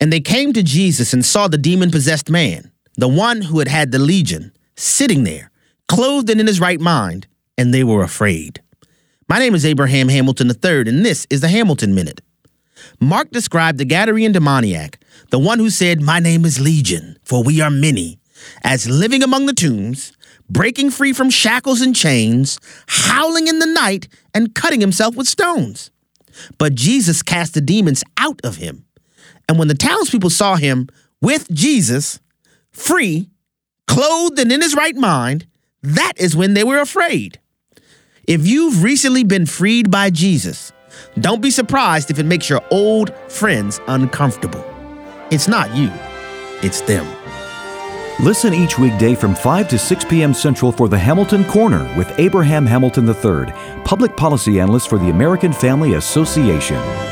And they came to Jesus and saw the demon possessed man, the one who had had the legion, sitting there, clothed and in his right mind, and they were afraid. My name is Abraham Hamilton III, and this is the Hamilton Minute. Mark described the Gadarene demoniac, the one who said, My name is Legion, for we are many, as living among the tombs, breaking free from shackles and chains, howling in the night, and cutting himself with stones. But Jesus cast the demons out of him. And when the townspeople saw him with Jesus, free, clothed and in his right mind, that is when they were afraid. If you've recently been freed by Jesus, don't be surprised if it makes your old friends uncomfortable. It's not you, it's them. Listen each weekday from 5 to 6 p.m. Central for the Hamilton Corner with Abraham Hamilton III, public policy analyst for the American Family Association.